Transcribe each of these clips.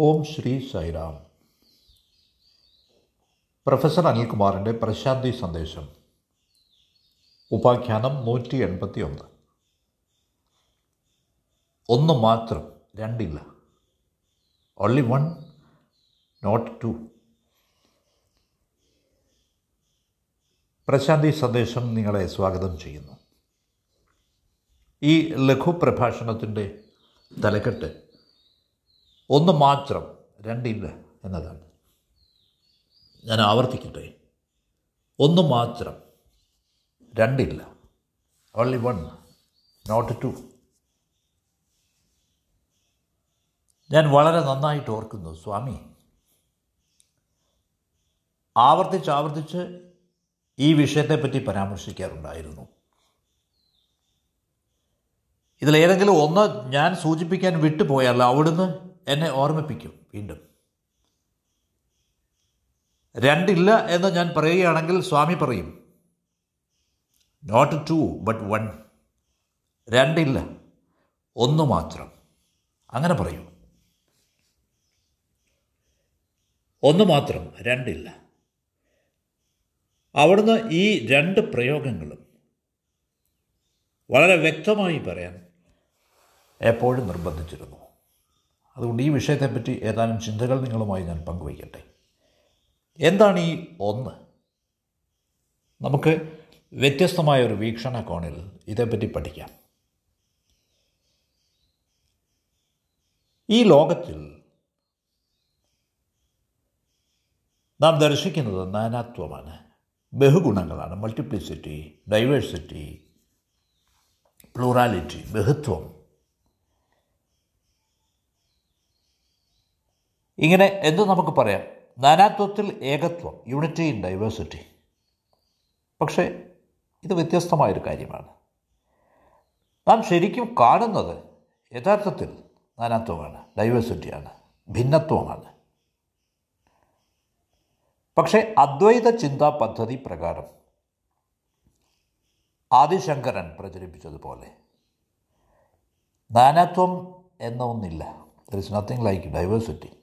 ഓം Shri Sairam. Professor അനിൽകുമാറിന്റെ പ്രശാന്തി സന്ദേശം. ഉപാഖ്യാനം നൂറ്റി എൺപത്തി ഒന്ന് ഒന്ന് മാത്രം രണ്ടില്ല. Only one not two Prashanti സന്ദേശം നിങ്ങളെ സ്വാഗതം ചെയ്യുന്നു. ഈ ലഘുപ്രഭാഷണത്തിന്റെ തലക്കെട്ട് ഒന്ന് മാത്രം രണ്ടില്ല എന്നതാണ്. ഞാൻ ആവർത്തിക്കട്ടെ. ഒന്ന് മാത്രം രണ്ടില്ല. ഓൺലി വൺ നോട്ട് ടു ഞാൻ വളരെ നന്നായിട്ട് ഓർക്കുന്നു സ്വാമി. ആവർത്തിച്ച് ആവർത്തിച്ച് ഈ വിഷയത്തെപ്പറ്റി പരാമർശിക്കാറുണ്ടായിരുന്നു. ഇതിലേതെങ്കിലും ഒന്ന് ഞാൻ സൂചിപ്പിക്കാൻ വിട്ടുപോയാൽ അവിടുന്ന് എന്നെ ഓർമ്മിപ്പിക്കും വീണ്ടും. രണ്ടില്ല എന്ന് ഞാൻ പറയുകയാണെങ്കിൽ സ്വാമി പറയും. നോട്ട് ടു ബട്ട് വൺ രണ്ടില്ല. ഒന്ന് മാത്രം. അങ്ങനെ പറയൂ. ഒന്ന് മാത്രം രണ്ടില്ല. അവിടുന്ന് ഈ രണ്ട് പ്രയോഗങ്ങളും വളരെ വ്യക്തമായി പറയാൻ എപ്പോഴും നിർബന്ധിച്ചിരുന്നു. അതുകൊണ്ട് ഈ വിഷയത്തെപ്പറ്റി ഏതാനും ചിന്തകൾ നിങ്ങളുമായി ഞാൻ പങ്കുവയ്ക്കട്ടെ. എന്താണ് ഈ ഒന്ന്? നമുക്ക് വ്യത്യസ്തമായ ഒരു വീക്ഷണകോണിൽ ഇതേപ്പറ്റി പഠിക്കാം. ഈ ലോകത്തിൽ നാം ദർശിക്കുന്നത് നാനാത്വമാണ്. ബഹുഗുണങ്ങളാണ്. മൾട്ടിപ്ലിസിറ്റി ഡൈവേഴ്സിറ്റി പ്ലൂറാലിറ്റി ബഹുത്വം. ഇങ്ങനെ എന്ത് നമുക്ക് പറയാം? നാനാത്വത്തിൽ ഏകത്വം യൂണിറ്റി ഇൻ ഡൈവേഴ്സിറ്റി പക്ഷേ ഇത് വ്യത്യസ്തമായൊരു കാര്യമാണ്. നാം ശരിക്കും കാണുന്നത് യഥാർത്ഥത്തിൽ നാനാത്വമാണ് ഡൈവേഴ്സിറ്റിയാണ് ഭിന്നത്വമാണ്. പക്ഷേ അദ്വൈത ചിന്താ പദ്ധതി പ്രകാരം ആദിശങ്കരൻ പ്രചരിപ്പിച്ചതുപോലെ നാനാത്വം എന്ന ഒന്നില്ല there is nothing like diversity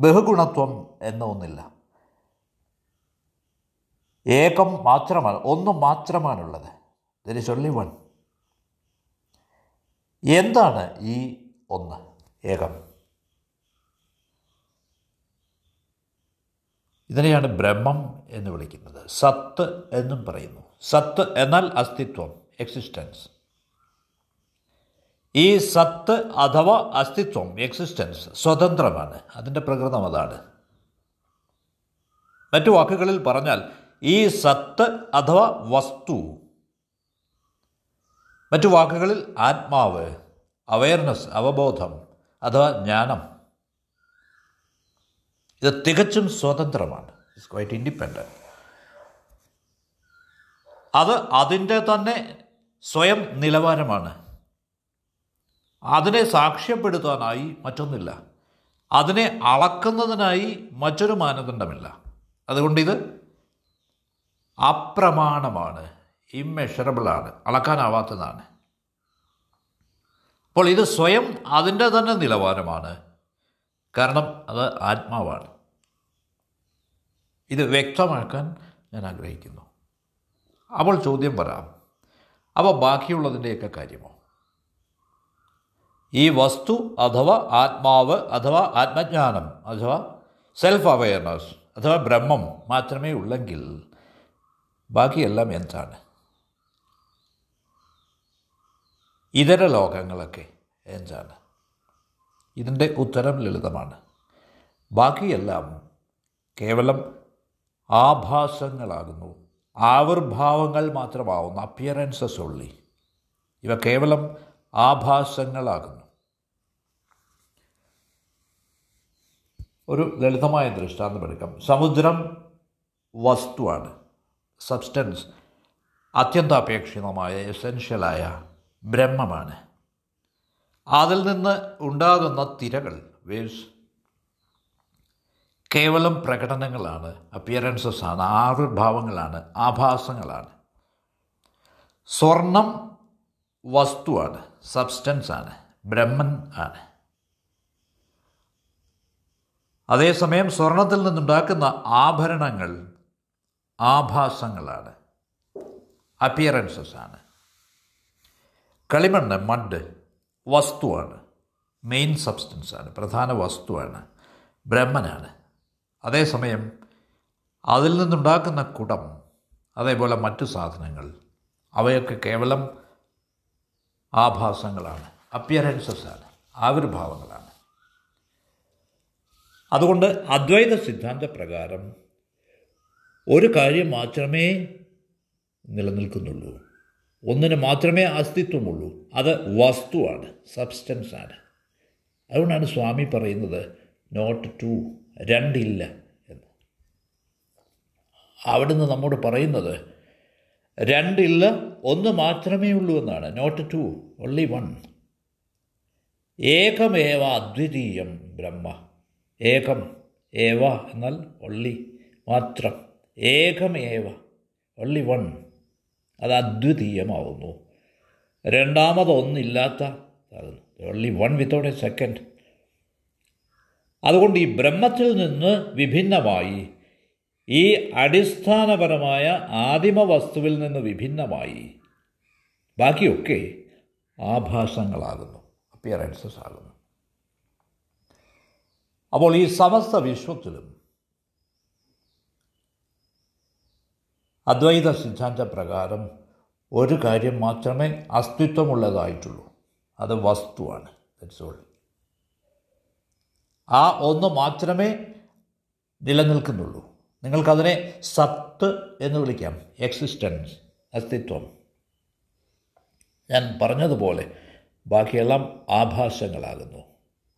ബഹുഗുണത്വം എന്ന ഒന്നില്ല. ഏകം മാത്രമാണ് ഒന്ന് മാത്രമാണുള്ളത്. ദർ ഇസ് വൺ എന്താണ് ഈ ഒന്ന്? ഏകം. ഇതിനെയാണ് ബ്രഹ്മം എന്ന് വിളിക്കുന്നത്. സത്ത് എന്നും പറയുന്നു. സത്ത് എന്നാൽ അസ്തിത്വം എക്സിസ്റ്റൻസ് ഈ സത്ത് അഥവാ അസ്തിത്വം എക്സിസ്റ്റൻസ് സ്വതന്ത്രമാണ്. അതിന്റെ പ്രകൃതം അതാണ്. മറ്റു വാക്കുകളിൽ പറഞ്ഞാൽ ഈ സത്ത് അഥവാ വസ്തു. മറ്റു വാക്കുകളിൽ ആത്മാവ് അവയർനെസ് അവബോധം അഥവാ ജ്ഞാനം. ഇത് തികച്ചും സ്വതന്ത്രമാണ്. ഇറ്റ്സ് ക്വൈറ്റ് ഇൻഡിപെൻഡന്റ് അത് അതിന്റെ തന്നെ സ്വയം നിലവാരമാണ്. അതിനെ സാക്ഷ്യപ്പെടുത്താനായി മറ്റൊന്നില്ല. അതിനെ അളക്കുന്നതിനായി മറ്റൊരു മാനദണ്ഡമില്ല. അതുകൊണ്ടിത് അപ്രമാണമാണ് ഇമ്മെഷറബിളാണ് അളക്കാനാവാത്തതാണ്. അപ്പോൾ ഇത് സ്വയം അതിന്റെ തന്നെ നിലവാരമാണ്. കാരണം അത് ആത്മാവാണ്. ഇത് വ്യക്തമാക്കാൻ ഞാൻ ആഗ്രഹിക്കുന്നു. അപ്പോൾ ചോദ്യം വരാം. അപ്പോൾ ബാക്കിയുള്ളതിന്റെയൊക്കെ കാര്യമോ? ഈ വസ്തു അഥവാ ആത്മാവ് അഥവാ ആത്മജ്ഞാനം അഥവാ സെൽഫ് അവയർനെസ് അഥവാ ബ്രഹ്മം മാത്രമേ ഉള്ളെങ്കിൽ ബാക്കിയെല്ലാം എന്താണ്? ഇതര ലോകങ്ങളൊക്കെ എന്താണ്? ഇതിന്റെ ഉത്തരം ലളിതമാണ്. ബാക്കിയെല്ലാം കേവലം ആഭാസങ്ങളാകുന്നു. ആവിർഭാവങ്ങൾ മാത്രമാവുന്നു. അപ്പിയറൻസസ് ഉള്ളി ഇവ കേവലം ആഭാസങ്ങളാകുന്നു. ഒരു ലളിതമായ ദൃഷ്ടാന്തം എടുക്കാം. സമുദ്രം വസ്തുവാണ്. സബ്സ്റ്റൻസ് അത്യന്താപേക്ഷിതമായ എസെൻഷ്യലായ ബ്രഹ്മമാണ്. അതിൽ നിന്ന് ഉണ്ടാകുന്ന തിരകൾ വേവ്സ് കേവലം പ്രകടനങ്ങളാണ് അപ്പിയറൻസസ് ആവിർഭാവങ്ങളാണ് ആഭാസങ്ങളാണ്. സ്വർണം വസ്തുവാണ് സബ്സ്റ്റൻസ് ആണ് ബ്രഹ്മൻ ആണ്. അതേസമയം സ്വർണത്തിൽ നിന്നുണ്ടാക്കുന്ന ആഭരണങ്ങൾ ആഭാസങ്ങളാണ്. അപ്പിയറൻസസ് ആണ് കളിമണ്ണ് മഡ് വസ്തുവാണ്. മെയിൻ സബ്സ്റ്റൻസ് ആണ് പ്രധാന വസ്തുവാണ്. ബ്രഹ്മനാണ്. അതേസമയം അതിൽ നിന്നുണ്ടാക്കുന്ന കുടം അതേപോലെ മറ്റു സാധനങ്ങൾ അവയൊക്കെ കേവലം ആഭാസങ്ങളാണ്. അപ്പിയറൻസസ് ആണ് ആവിർഭാവങ്ങളാണ്. അതുകൊണ്ട് അദ്വൈത സിദ്ധാന്തപ്രകാരം ഒരു കാര്യം മാത്രമേ നിലനിൽക്കുന്നുള്ളൂ. ഒന്നിന് മാത്രമേ അസ്തിത്വമുള്ളൂ. അത് വസ്തുവാണ് സബ്സ്റ്റൻസ് ആണ്. അതുകൊണ്ടാണ് സ്വാമി പറയുന്നത് നോട്ട് ടു രണ്ടില്ല എന്ന്. അവിടുന്ന് നമ്മോട് പറയുന്നത് രണ്ടില്ല ഒന്ന് മാത്രമേ ഉള്ളൂ എന്നാണ്. നോട്ട് ടു ഓൺലി വൺ ഏകമേവ അദ്വിതീയം ബ്രഹ്മ. ഏകം ഏവ എന്നാൽ ഒള്ളി മാത്രം. ഏകമേവ ഒള്ളി വൺ. അത് അദ്വിതീയമാവുന്നു. രണ്ടാമതൊന്നില്ലാത്ത only one without a second അതുകൊണ്ട് ഈ ബ്രഹ്മത്തിൽ നിന്ന് വിഭിന്നമായി ഈ അടിസ്ഥാനപരമായ ആദിമ വസ്തുവിൽ നിന്ന് വിഭിന്നമായി ബാക്കിയൊക്കെ ആഭാസങ്ങളാകുന്നു. അപ്പിയറൻസസ് ആകുന്നു. അപ്പോൾ ഈ സമസ്ത വിശ്വത്തിലും അദ്വൈത സിദ്ധാന്ത പ്രകാരം ഒരു കാര്യം മാത്രമേ അസ്തിത്വമുള്ളതായിട്ടുള്ളൂ. അത് വസ്തുവാണ്. ദറ്റ്സ് ഓൾ ആ ഒന്ന് മാത്രമേ നിലനിൽക്കുന്നുള്ളൂ. നിങ്ങൾക്കതിനെ സത്ത് എന്ന് വിളിക്കാം. എക്സിസ്റ്റൻസ് അസ്തിത്വം. ഞാൻ പറഞ്ഞതുപോലെ ബാക്കിയെല്ലാം ആഭാസങ്ങളാകുന്നു.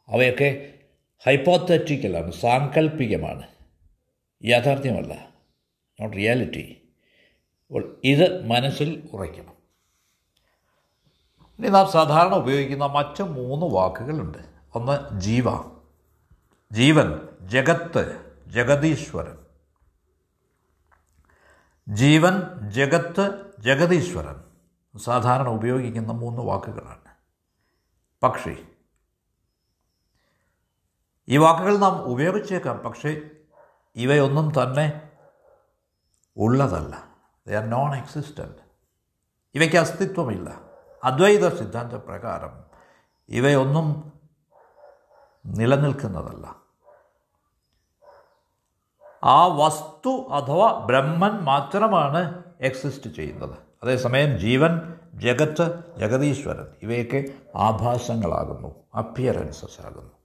അവയൊക്കെ ഹൈപ്പോത്തറ്റിക്കലാണ് സാങ്കല്പികമാണ് യാഥാർത്ഥ്യമല്ല നോട്ട് റിയാലിറ്റി. ഇത് മനസ്സിൽ ഉറയ്ക്കണം. ഇനി നാം സാധാരണ ഉപയോഗിക്കുന്ന മറ്റ് മൂന്ന് വാക്കുകളുണ്ട്. ഒന്ന് ജീവ ജീവൻ ജഗത്ത് ജഗതീശ്വരൻ ജീവൻ ജഗത്ത് ജഗതീശ്വരൻ സാധാരണ ഉപയോഗിക്കുന്ന മൂന്ന് വാക്കുകളാണ്. പക്ഷേ ഈ വാക്കുകൾ നാം ഉപയോഗിച്ചേക്കാം പക്ഷേ ഇവയൊന്നും തന്നെ ഉള്ളതല്ല. ദ ആർ നോൺ എക്സിസ്റ്റന്റ് ഇവയ്ക്ക് അസ്തിത്വമില്ല. അദ്വൈത സിദ്ധാന്ത പ്രകാരം ഇവയൊന്നും നിലനിൽക്കുന്നതല്ല. ആ വസ്തു അഥവാ ബ്രഹ്മൻ മാത്രമാണ് എക്സിസ്റ്റ് ചെയ്യുന്നത്. അതേസമയം ജീവൻ ജഗത്ത് ജഗതീശ്വരൻ ഇവയൊക്കെ ആഭാസങ്ങളാകുന്നു അപ്പിയറൻസസ് ആകുന്നു.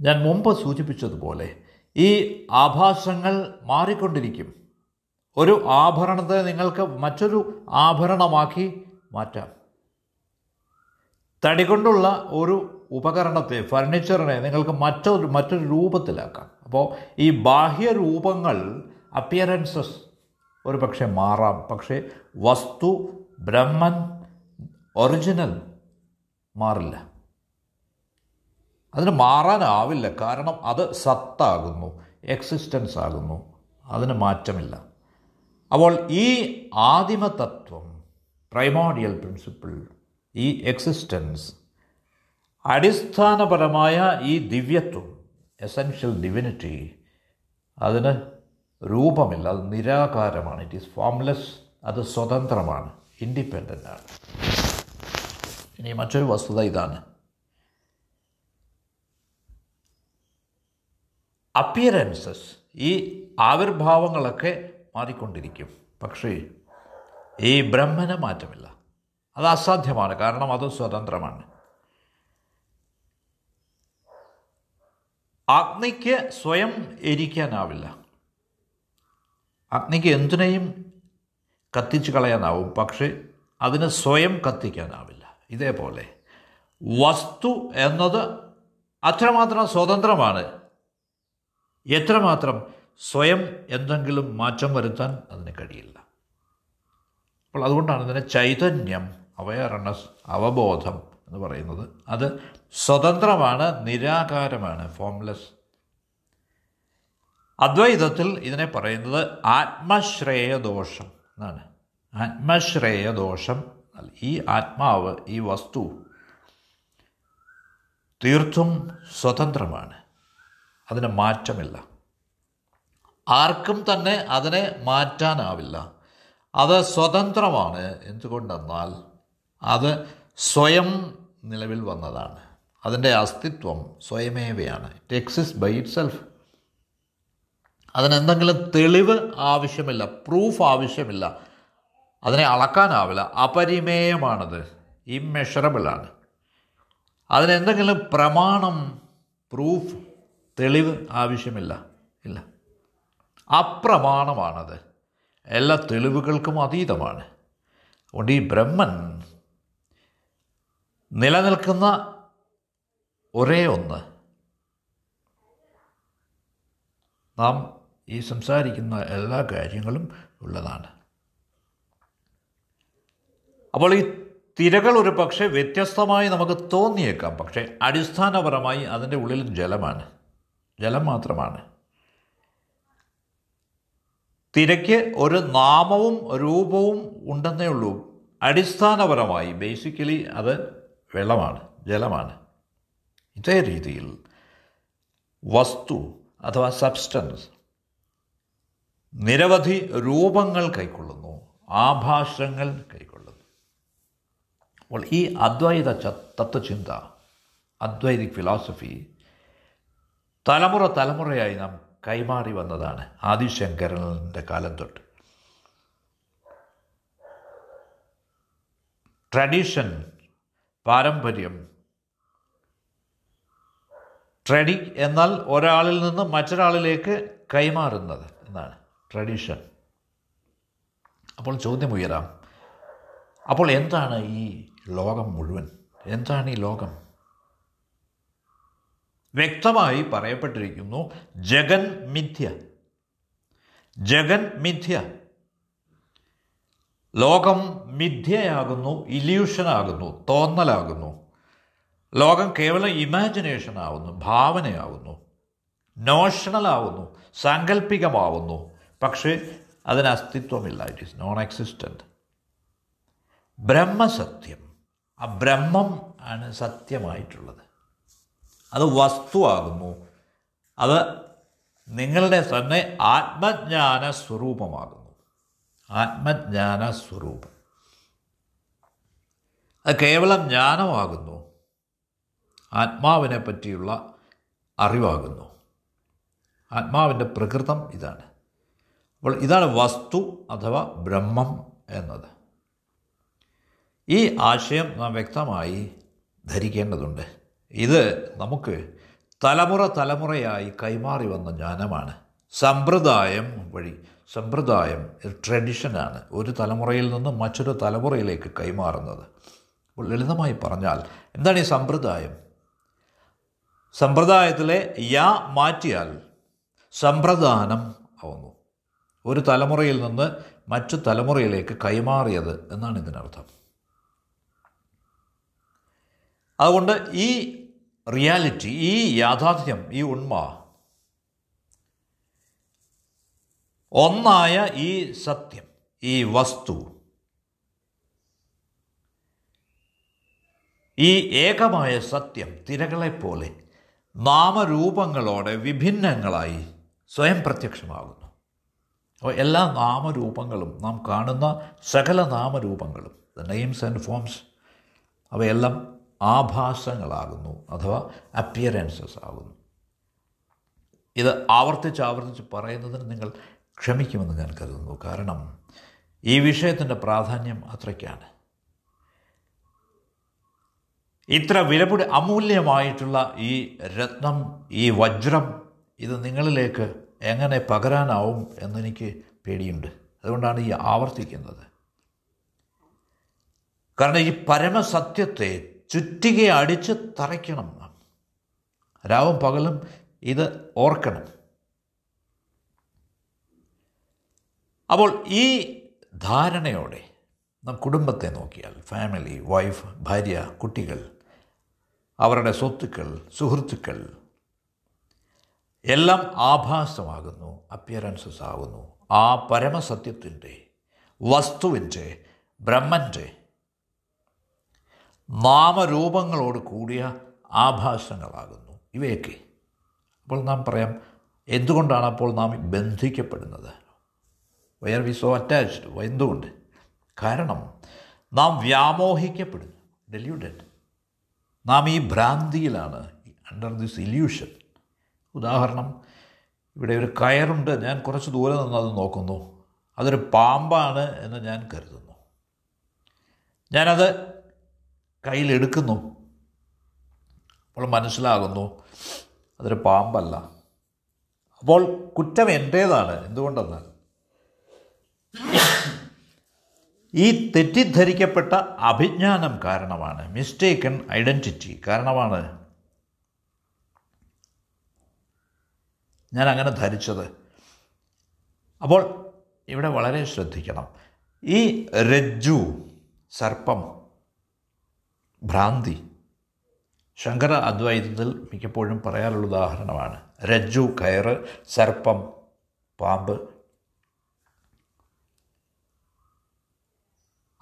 ഞാൻ മുമ്പ് സൂചിപ്പിച്ചതുപോലെ ഈ ആഭാസങ്ങൾ മാറിക്കൊണ്ടിരിക്കും. ഒരു ആഭരണത്തെ നിങ്ങൾക്ക് മറ്റൊരു ആഭരണമാക്കി മാറ്റാം. തടി കൊണ്ടുള്ള ഒരു ഉപകരണത്തെ ഫർണിച്ചറിനെ നിങ്ങൾക്ക് മറ്റൊരു മറ്റൊരു രൂപത്തിലാക്കാം. അപ്പോൾ ഈ ബാഹ്യ രൂപങ്ങൾ അപ്പിയറൻസസ് ഒരു പക്ഷേ മാറാം. പക്ഷേ വസ്തു ബ്രഹ്മൻ ഒറിജിനൽ മാറില്ല. അതിന് മാറാനാവില്ല. കാരണം അത് സത്താകുന്നു. എക്സിസ്റ്റൻസ് ആകുന്നു. അതിന് മാറ്റമില്ല. അപ്പോൾ ഈ ആദിമതത്വം പ്രൈമോഡിയൽ പ്രിൻസിപ്പിൾ ഈ എക്സിസ്റ്റൻസ് അടിസ്ഥാനപരമായ ഈ ദിവ്യത്വം എസെൻഷ്യൽ ഡിവിനിറ്റി അതിന് രൂപമില്ല. അത് നിരാകാരമാണ്. ഇറ്റ് ഈസ് ഫോംലെസ് അത് സ്വതന്ത്രമാണ്. ഇൻഡിപെൻഡന്റ് ആണ്. ഇനി മറ്റൊരു വസ്തുത ഇതാണ്. അപ്പിയറൻസസ് ഈ ആവിർഭാവങ്ങളൊക്കെ മാറിക്കൊണ്ടിരിക്കും. പക്ഷേ ഈ ബ്രഹ്മന മാറ്റമില്ല. അത് അസാധ്യമാണ്. കാരണം അത് സ്വതന്ത്രമാണ്. അഗ്നിക്ക് സ്വയം എരിക്കാനാവില്ല. അഗ്നിക്ക് എന്തിനേയും കത്തിച്ച് കളയാനാവും. പക്ഷേ അതിന് സ്വയം കത്തിക്കാനാവില്ല. ഇതേപോലെ വസ്തു എന്നത് അത്രമാത്രം സ്വതന്ത്രമാണ്. എത്രമാത്രം സ്വയം എന്തെങ്കിലും മാറ്റം വരുത്താൻ അതിന് കഴിയില്ല. അപ്പോൾ അതുകൊണ്ടാണ് ഇതിനെ ചൈതന്യം അവയർനെസ് അവബോധം എന്ന് പറയുന്നത്. അത് സ്വതന്ത്രമാണ് നിരാകാരമാണ് ഫോംലെസ് അദ്വൈതത്തിൽ ഇതിനെ പറയുന്നത് ആത്മശ്രേയദോഷം എന്നാണ്. ആത്മശ്രേയദോഷം ഈ ആത്മാവ് ഈ വസ്തു തീർത്തും സ്വതന്ത്രമാണ്. അതിന് മാറ്റമില്ല. ആർക്കും തന്നെ അതിനെ മാറ്റാനാവില്ല. അത് സ്വതന്ത്രമാണ്. എന്തുകൊണ്ടെന്നാൽ അത് സ്വയം നിലവിൽ വന്നതാണ്. അതിന്റെ അസ്തിത്വം സ്വയമേവയാണ്. It exist by itself അതിനെന്തെങ്കിലും തെളിവ് ആവശ്യമില്ല പ്രൂഫ് ആവശ്യമില്ല അതിനെ അളക്കാനാവില്ല. അപരിമേയമാണത്. ഇമ്മെഷറബിളാണ് അതിനെന്തെങ്കിലും പ്രമാണം പ്രൂഫ് തെളിവ് ആവശ്യമില്ല. ഇല്ല. അപ്രമാണമാണത്. എല്ലാ തെളിവുകൾക്കും അതീതമാണ്. അതുകൊണ്ട് ഈ ബ്രഹ്മൻ നിലനിൽക്കുന്ന ഒരേ ഒന്ന്. നാം ഈ സംസാരിക്കുന്ന എല്ലാ കാര്യങ്ങളും ഉള്ളതാണ്. അപ്പോൾ ഈ തിരകൾ ഒരു പക്ഷേ വ്യത്യസ്തമായി നമുക്ക് തോന്നിയേക്കാം. പക്ഷേ അടിസ്ഥാനപരമായി അതിന്റെ ഉള്ളിൽ ജലമാണ്. ജലം മാത്രമാണ് തിരയ്ക്ക് ഒരു നാമവും രൂപവും ഉണ്ടെന്നേ ഉള്ളൂ. അടിസ്ഥാനപരമായി ബേസിക്കലി അത് വെള്ളമാണ് ജലമാണ്. ഇതേ രീതിയിൽ വസ്തു അഥവാ സബ്സ്റ്റൻസ് നിരവധി രൂപങ്ങൾ കൈക്കൊള്ളുന്നു ആഭാഷങ്ങൾ കൈക്കൊള്ളുന്നു. അപ്പോൾ ഈ അദ്വൈത തത്വചിന്ത അദ്വൈതിക് ഫിലോസഫി തലമുറ തലമുറയായി നാം കൈമാറി വന്നതാണ് ആദിശങ്കരന്റെ കാലം തൊട്ട്. ട്രഡീഷൻ പാരമ്പര്യം. ട്രഡി എന്നാൽ ഒരാളിൽ നിന്ന് മറ്റൊരാളിലേക്ക് കൈമാറുന്നത് എന്നാണ് ട്രഡീഷൻ അപ്പോൾ ചോദ്യം ഉയരാം. അപ്പോൾ എന്താണ് ഈ ലോകം മുഴുവൻ? എന്താണ് ഈ ലോകം? വ്യക്തമായി പറയപ്പെട്ടിരിക്കുന്നു ജഗൻ മിഥ്യ. ജഗൻ മിഥ്യ. ലോകം മിഥ്യയാകുന്നു ഇല്യൂഷനാകുന്നു തോന്നലാകുന്നു. ലോകം കേവലം ഇമാജിനേഷൻ ആവുന്നു ഭാവനയാവുന്നു. നോഷണലാവുന്നു സാങ്കല്പികമാവുന്നു പക്ഷേ അതിന് അസ്തിത്വമില്ല ഇറ്റ് ഈസ് നോൺ എക്സിസ്റ്റന്റ് ബ്രഹ്മസത്യം. ആ ബ്രഹ്മം ആണ് സത്യമായിട്ടുള്ളത്. അത് വസ്തുവാകുന്നു. അത് നിങ്ങളുടെ തന്നെ ആത്മജ്ഞാന സ്വരൂപമാകുന്നു. ആത്മജ്ഞാന സ്വരൂപം. അത് കേവലം ജ്ഞാനമാകുന്നു. ആത്മാവിനെ പറ്റിയുള്ള അറിവാകുന്നു. ആത്മാവിന്റെ പ്രകൃതം ഇതാണ്. അപ്പോൾ ഇതാണ് വസ്തു അഥവാ ബ്രഹ്മം എന്നത്. ഈ ആശയം നാം വ്യക്തമായി ധരിക്കേണ്ടതുണ്ട്. ഇത് നമുക്ക് തലമുറ തലമുറയായി കൈമാറി വന്ന ജ്ഞാനമാണ്. സമ്പ്രദായം വഴി സമ്പ്രദായം ട്രഡിഷനാണ് ഒരു തലമുറയിൽ നിന്ന് മറ്റൊരു തലമുറയിലേക്ക് കൈമാറുന്നത്. അപ്പോൾ ലളിതമായി പറഞ്ഞാൽ എന്താണ് ഈ സമ്പ്രദായം? സമ്പ്രദായത്തിലെ യാ മാറ്റിയാൽ സമ്പ്രദാനം ആവുന്നു. ഒരു തലമുറയിൽ നിന്ന് മറ്റു തലമുറയിലേക്ക് കൈമാറിയത് എന്നാണ് ഇതിനർത്ഥം. അതുകൊണ്ട് ഈ റിയാലിറ്റി ഈ യാഥാർത്ഥ്യം ഈ ഉണ്മ ഒന്നായ ഈ സത്യം ഈ വസ്തു ഈ ഏകമായ സത്യം തിരകളെപ്പോലെ നാമരൂപങ്ങളോടെ വിഭിന്നങ്ങളായി സ്വയം പ്രത്യക്ഷമാകുന്നു. അപ്പോൾ എല്ലാ നാമരൂപങ്ങളും നാം കാണുന്ന സകല നാമരൂപങ്ങളും ദ നെയിംസ് ആൻഡ് ഫോംസ് അവയെല്ലാം ആഭാസങ്ങളാകുന്നു അഥവാ അപ്പിയറൻസസ് ആകുന്നു. ഇത് ആവർത്തിച്ച് ആവർത്തിച്ച് പറയുന്നതിന് നിങ്ങൾ ക്ഷമിക്കുമെന്ന് ഞാൻ കരുതുന്നു. കാരണം ഈ വിഷയത്തിന്റെ പ്രാധാന്യം അത്രയ്ക്കാണ്. ഇത്ര വിലപിടി അമൂല്യമായിട്ടുള്ള ഈ രത്നം ഈ വജ്രം ഇത് നിങ്ങളിലേക്ക് എങ്ങനെ പകരാനാവും എന്നെനിക്ക് പേടിയുണ്ട്. അതുകൊണ്ടാണ് ഈ ആവർത്തിക്കുന്നത്. കാരണം ഈ പരമസത്യത്തെ ചുറ്റികെ അടിച്ച് തറയ്ക്കണം. രാവും പകലും ഇത് ഓർക്കണം. അപ്പോൾ ഈ ധാരണയോടെ നാം കുടുംബത്തെ നോക്കിയാൽ ഫാമിലി വൈഫ് ഭാര്യ കുട്ടികൾ അവരുടെ സ്വത്തുക്കൾ സുഹൃത്തുക്കൾ എല്ലാം ആഭാസമാകുന്നു അപ്പിയറൻസസ് ആകുന്നു ആ പരമസത്യത്തിന്റെ വസ്തുവിന്റെ ബ്രഹ്മന്റെ നാമരൂപങ്ങളോട് കൂടിയ ആഭാസങ്ങളാകുന്നു ഇവയൊക്കെ അപ്പോൾ നാം പറയാം എന്തുകൊണ്ടാണ് അപ്പോൾ നാം ബന്ധിക്കപ്പെടുന്നത്? Why are we so attached എന്തുകൊണ്ട്? കാരണം നാം വ്യാമോഹിക്കപ്പെടുന്നു. ഡെല്യൂഡഡ് നാം ഈ ഭ്രാന്തിയിലാണ് അണ്ടർ ദിസ് ഇല്യൂഷൻ ഉദാഹരണം ഇവിടെ ഒരു കയറുണ്ട് ഞാൻ കുറച്ച് ദൂരെ നിന്ന് അത് നോക്കുന്നു. അതൊരു പാമ്പാണ് എന്ന് ഞാൻ കരുതുന്നു. ഞാനത് കയ്യിലെടുക്കുന്നു. അപ്പോൾ മനസ്സിലാകുന്നു അതൊരു പാമ്പല്ല. അപ്പോൾ കുറ്റം എന്റേതാണ് എന്തുകൊണ്ടെന്നാൽ ഈ തെറ്റിദ്ധരിക്കപ്പെട്ട അഭിജ്ഞാനം കാരണമാണ്. മിസ്റ്റേക്കൺ ഐഡന്റിറ്റി കാരണമാണ്. ഞാൻ അങ്ങനെ ധരിച്ചത്. അപ്പോൾ ഇവിടെ വളരെ ശ്രദ്ധിക്കണം. ഈ രജ്ജു സർപ്പം ഭ്രാന്തി. ശങ്കര അദ്വൈതത്തിൽ മിക്കപ്പോഴും പറയാനുള്ള ഉദാഹരണമാണ്. രജ്ജു കയറ് സർപ്പം പാമ്പ്.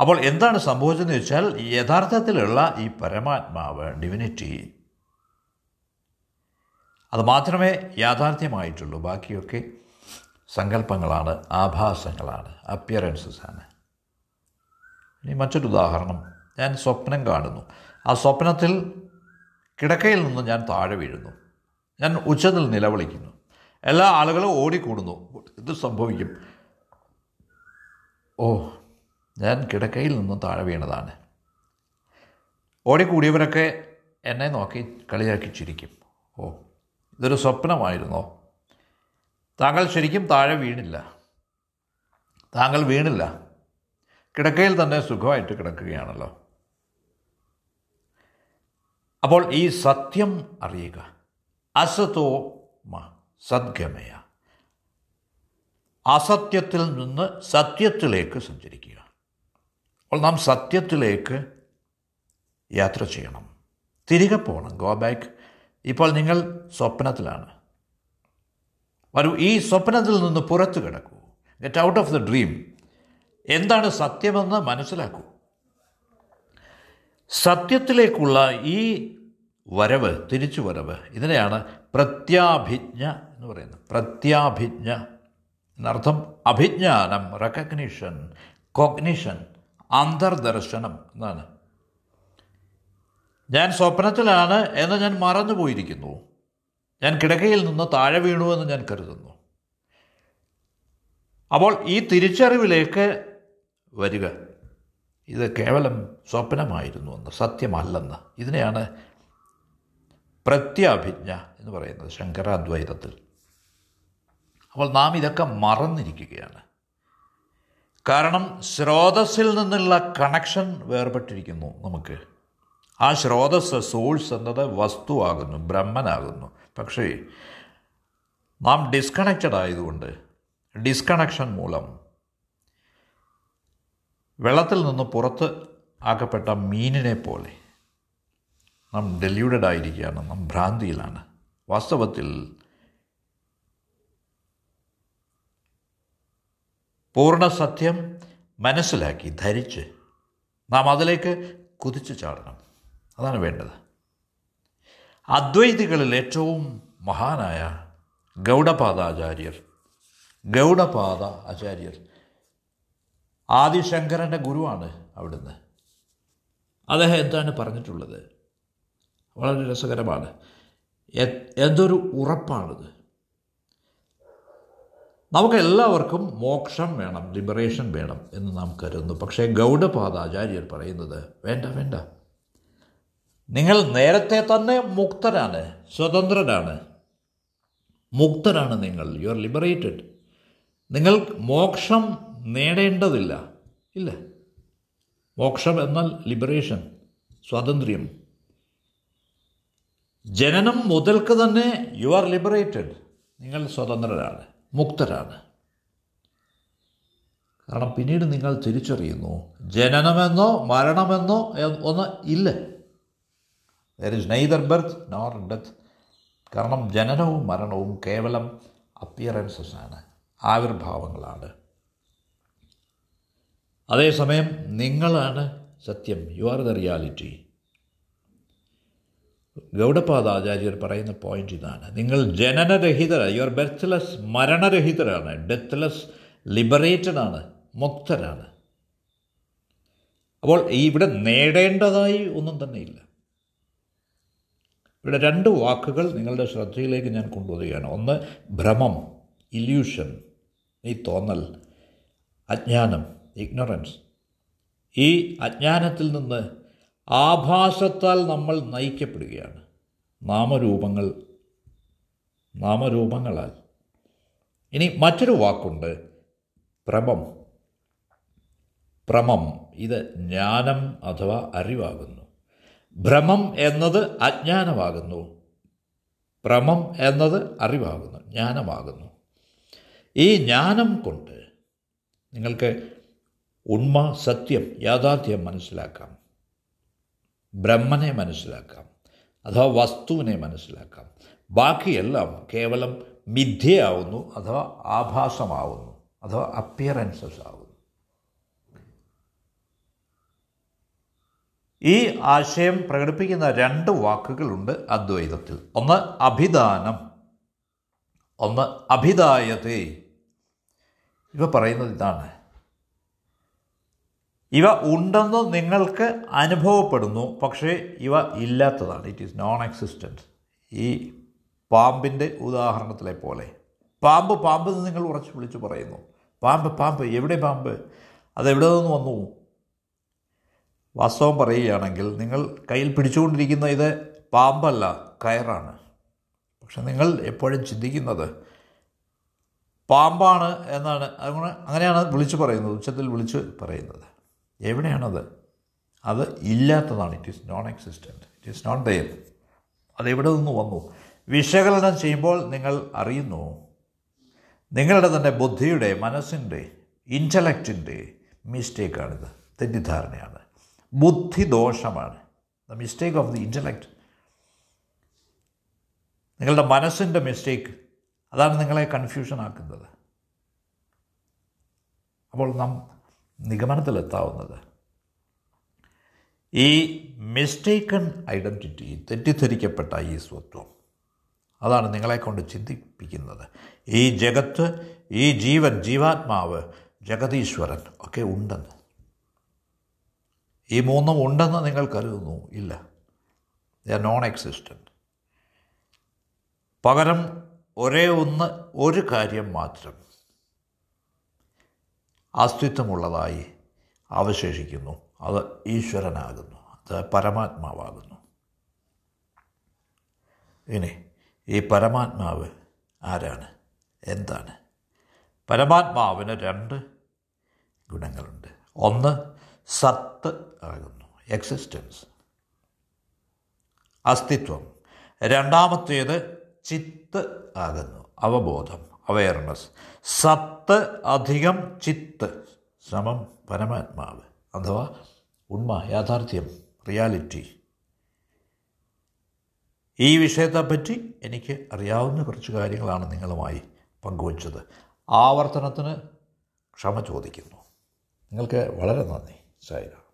അപ്പോൾ എന്താണ് സംഭവിച്ചതെന്ന് വെച്ചാൽ യഥാർത്ഥത്തിലുള്ള ഈ പരമാത്മാവ് ഡിവിനിറ്റി അത് മാത്രമേ യാഥാർത്ഥ്യമായിട്ടുള്ളൂ. ബാക്കിയൊക്കെ സങ്കല്പങ്ങളാണ് ആഭാസങ്ങളാണ് അപ്പിയറൻസസ് ആണ്. ഇനി മറ്റൊരു ഉദാഹരണം. ഞാൻ സ്വപ്നം കാണുന്നു. ആ സ്വപ്നത്തിൽ കിടക്കയിൽ നിന്ന് ഞാൻ താഴെ വീഴുന്നു. ഞാൻ ഉച്ചത്തിൽ നിലവിളിക്കുന്നു. എല്ലാ ആളുകളും ഓടിക്കൂടുന്നു. ഇത് സംഭവിക്കും? ഓ ഞാൻ കിടക്കയിൽ നിന്നും താഴെ വീണതാണ്. ഓടിക്കൂടിയവരൊക്കെ എന്നെ നോക്കി കളിയാക്കി ചിരിക്കും. ഓ ഇതൊരു സ്വപ്നമായിരുന്നോ? താങ്കൾ ശരിക്കും താഴെ വീണില്ല. താങ്കൾ വീണില്ല. കിടക്കയിൽ തന്നെ സുഖമായിട്ട് കിടക്കുകയാണല്ലോ. അപ്പോൾ ഈ സത്യം അറിയുക. അസതോ മ സദ്ഗമയ. അസത്യത്തിൽ നിന്ന് സത്യത്തിലേക്ക് സഞ്ചരിക്കുക. അപ്പോൾ നാം സത്യത്തിലേക്ക് യാത്ര ചെയ്യണം. തിരികെ പോകണം. Go back. ഇപ്പോൾ നിങ്ങൾ സ്വപ്നത്തിലാണ്. വരൂ ഈ സ്വപ്നത്തിൽ നിന്ന് പുറത്തു കിടക്കൂ. Get out of the dream എന്താണ് സത്യമെന്ന് മനസ്സിലാക്കൂ. സത്യത്തിലേക്കുള്ള ഈ വരവ് തിരിച്ചു വരവ് ഇതിനെയാണ് പ്രത്യാഭിജ്ഞ എന്ന് പറയുന്നത്. പ്രത്യാഭിജ്ഞ എന്നർത്ഥം അഭിജ്ഞാനം റെക്കഗ്നീഷൻ കോഗ്നിഷൻ അന്തർദർശനം എന്നാണ്. ഞാൻ സ്വപ്നത്തിലാണ് എന്ന് ഞാൻ മറന്നു പോയിരിക്കുന്നു. ഞാൻ കിടക്കയിൽ നിന്ന് താഴെ വീണു എന്ന് ഞാൻ കരുതുന്നു. അപ്പോൾ ഈ തിരിച്ചറിവിലേക്ക് വരിക. ഇത് കേവലം സ്വപ്നമായിരുന്നു എന്ന് സത്യമല്ലെന്ന്. ഇതിനെയാണ് പ്രത്യാഭിജ്ഞ എന്ന് പറയുന്നത് ശങ്കരാദ്വൈതത്തിൽ. അപ്പോൾ നാം ഇതൊക്കെ മറന്നിരിക്കുകയാണ്. കാരണം സ്രോതസ്സിൽ നിന്നുള്ള കണക്ഷൻ വേർപെട്ടിരിക്കുന്നു നമുക്ക്. ആ സ്രോതസ് സോഴ്സ് എന്നത് വസ്തുവാകുന്നു ബ്രഹ്മനാകുന്നു. പക്ഷേ നാം ഡിസ്കണക്റ്റഡ് ആയതുകൊണ്ട് ഡിസ്കണക്ഷൻ മൂലം വെള്ളത്തിൽ നിന്ന് പുറത്ത് ആക്കപ്പെട്ട മീനിനെ പോലെ നാം ഡെലിയൂഡഡ് ആയിരിക്കുകയാണ് നാം ഭ്രാന്തിയിലാണ്. വാസ്തവത്തിൽ പൂർണ സത്യം മനസ്സിലാക്കി ധരിച്ച് നാം അതിലേക്ക് കുതിച്ചു ചാടണം. അതാണ് വേണ്ടത്. അദ്വൈതികളിൽ ഏറ്റവും മഹാനായ ഗൗഡപാദാചാര്യർ ഗൗഡപാദ ആചാര്യർ ആദിശങ്കരന്റെ ഗുരുവാണ് അവിടുന്ന്. അദ്ദേഹം എന്താണ് പറഞ്ഞിട്ടുള്ളത്? വളരെ രസകരമാണ്. എന്തൊരു ഉറപ്പാണിത്. നമുക്ക് എല്ലാവർക്കും മോക്ഷം വേണം ലിബറേഷൻ വേണം എന്ന് നാം കരുതുന്നു. പക്ഷേ ഗൗഡപാദാചാര്യർ പറയുന്നത് വേണ്ട വേണ്ട. നിങ്ങൾ നേരത്തെ തന്നെ മുക്തരാണ് സ്വതന്ത്രരാണ്. മുക്തരാണ് നിങ്ങൾ. യു ആർ ലിബറേറ്റഡ് നിങ്ങൾ മോക്ഷം നേടേണ്ടതില്ല. ഇല്ല. മോക്ഷം എന്നാൽ ലിബറേഷൻ സ്വാതന്ത്ര്യം. ജനനം മുതൽക്ക് തന്നെ യു ആർ ലിബറേറ്റഡ് നിങ്ങൾ സ്വതന്ത്രരാണ് മുക്തരാണ്. കാരണം പിന്നീട് നിങ്ങൾ തിരിച്ചറിയുന്നു ജനനമെന്നോ മരണമെന്നോ ഒന്ന് ഇല്ല. There is neither birth nor death കാരണം ജനനവും മരണവും കേവലം അപ്പിയറൻസസ് ആണ് ആവിർഭാവങ്ങളാണ്. അതേസമയം നിങ്ങളാണ് സത്യം. യു ആർ ദ റിയാലിറ്റി ഗൗഡപാദാചാര്യർ പറയുന്ന പോയിന്റ് ഇതാണ്. നിങ്ങൾ ജനനരഹിതര. യു ആർ ബെർത്ത്ലെസ് മരണരഹിതരാണ്. ഡെത്ത്ലെസ് ലിബറേറ്റഡ് ആണ്. മുക്തരാണ്. അപ്പോൾ ഇവിടെ നേടേണ്ടതായി ഒന്നും തന്നെ ഇല്ല. ഇവിടെ രണ്ട് വാക്കുകൾ നിങ്ങളുടെ ശ്രദ്ധയിലേക്ക് ഞാൻ കൊണ്ടുവരികയാണ്. ഒന്ന് ഭ്രമം ഇല്യൂഷൻ ഈ തോന്നൽ അജ്ഞാനം. ഇഗ്നറൻസ് ഈ അജ്ഞാനത്തിൽ നിന്ന് ആഭാസത്താൽ നമ്മൾ നയിക്കപ്പെടുകയാണ്. നാമരൂപങ്ങൾ നാമരൂപങ്ങളാൽ. ഇനി മറ്റൊരു വാക്കുണ്ട് പ്രമം. ഭ്രമം ഇത് ജ്ഞാനം അഥവാ അറിവാകുന്നു. ഭ്രമം എന്നത് അജ്ഞാനമാകുന്നു. ഭ്രമം എന്നത് അറിവാകുന്നു ജ്ഞാനമാകുന്നു. ഈ ജ്ഞാനം കൊണ്ട് നിങ്ങൾക്ക് ഉണ്മ സത്യം യാഥാർത്ഥ്യം മനസ്സിലാക്കാം. ബ്രഹ്മനെ മനസ്സിലാക്കാം. അഥവാ വസ്തുവിനെ മനസ്സിലാക്കാം. ബാക്കിയെല്ലാം കേവലം മിഥ്യയാവുന്നു അഥവാ ആഭാസമാവുന്നു അഥവാ അപ്പിയറൻസസ് ആവുന്നു. ഈ ആശയം പ്രകടിപ്പിക്കുന്ന രണ്ട് വാക്കുകളുണ്ട് അദ്വൈതത്തിൽ. ഒന്ന് അഭിദാനം ഒന്ന് അഭിദായത്തെ. ഇവ പറയുന്നത് ഇതാണ്. ഇവ ഉണ്ടെന്ന് നിങ്ങൾക്ക് അനുഭവപ്പെടുന്നു. പക്ഷേ ഇവ ഇല്ലാത്തതാണ്. ഇറ്റ് ഈസ് നോൺ എക്സിസ്റ്റൻസ് ഈ പാമ്പിന്റെ ഉദാഹരണത്തിലെ പോലെ. പാമ്പ് പാമ്പ് എന്ന് നിങ്ങൾ ഉറച്ചു വിളിച്ച് പറയുന്നു. പാമ്പ് പാമ്പ് എവിടെ പാമ്പ്? അതെവിടെ നിന്ന് വന്നു? വാസ്തവം പറയുകയാണെങ്കിൽ നിങ്ങൾ കയ്യിൽ പിടിച്ചുകൊണ്ടിരിക്കുന്ന ഇത് പാമ്പല്ല കയറാണ്. പക്ഷെ നിങ്ങൾ എപ്പോഴും ചിന്തിക്കുന്നത് പാമ്പാണ് എന്നാണ്. അതുകൊണ്ട് അങ്ങനെയാണ് വിളിച്ചു പറയുന്നത് ഉച്ചത്തിൽ വിളിച്ച് പറയുന്നത്. എവിടെയാണത്? അത് ഇല്ലാത്തതാണ്. It is non existent it is not there അതെവിടെ നിന്ന് വന്നു? വിശകലനം ചെയ്യുമ്പോൾ നിങ്ങൾ അറിയുന്നു. നിങ്ങളുടെ തന്നെ ബുദ്ധിയുടെ മനസ്സിന്റെ ഇന്റലക്റ്റിന്റെ മിസ്റ്റേക്കാണിത് തെറ്റിദ്ധാരണയാണ്. ബുദ്ധിദോഷമാണ്. The mistake of the intellect നിങ്ങളുടെ മനസ്സിന്റെ മിസ്റ്റേക്ക് അതാണ് നിങ്ങളെ കൺഫ്യൂഷൻ ആക്കുന്നത്. അപ്പോൾ നാം നിഗമനത്തിലെത്താവുന്നത്. ഈ മിസ്റ്റേക്കൺ ഐഡന്റിറ്റി തെറ്റിദ്ധരിക്കപ്പെട്ട ഈ സ്വത്വം അതാണ് നിങ്ങളെക്കൊണ്ട് ചിന്തിപ്പിക്കുന്നത്. ഈ ജഗത്ത് ഈ ജീവൻ ജീവാത്മാവ് ജഗതീശ്വരൻ ഒക്കെ ഉണ്ടെന്ന്. ഈ മൂന്നും ഉണ്ടെന്ന് നിങ്ങൾ കരുതുന്നു? ഇല്ല. ദ നോൺ എക്സിസ്റ്റന്റ് പകരം ഒരേ ഒന്ന് ഒരു കാര്യം മാത്രം അസ്തിത്വമുള്ളതായി അവശേഷിക്കുന്നു. അത് ഈശ്വരനാകുന്നു. അത് പരമാത്മാവാകുന്നു. ഇനി ഈ പരമാത്മാവ് ആരാണ്? എന്താണ്? പരമാത്മാവിന് രണ്ട് ഗുണങ്ങളുണ്ട്. ഒന്ന് സത്ത് ആകുന്നു. എക്സിസ്റ്റൻസ് അസ്തിത്വം. രണ്ടാമത്തേത് ചിത്ത് ആകുന്നു. അവബോധം. അവയർനെസ് സത്ത് അധികം ചിത്ത്. സമം പരമാത്മാവ്. അഥവാ ഉണ്മ യാഥാർത്ഥ്യം റിയാലിറ്റി. ഈ വിഷയത്തെപ്പറ്റി എനിക്ക് അറിയാവുന്ന കുറച്ച് കാര്യങ്ങളാണ് നിങ്ങളുമായി പങ്കുവച്ചത്. ആവർത്തനത്തിന് ക്ഷമ ചോദിക്കുന്നു. നിങ്ങൾക്ക് വളരെ നന്ദി സായിരാം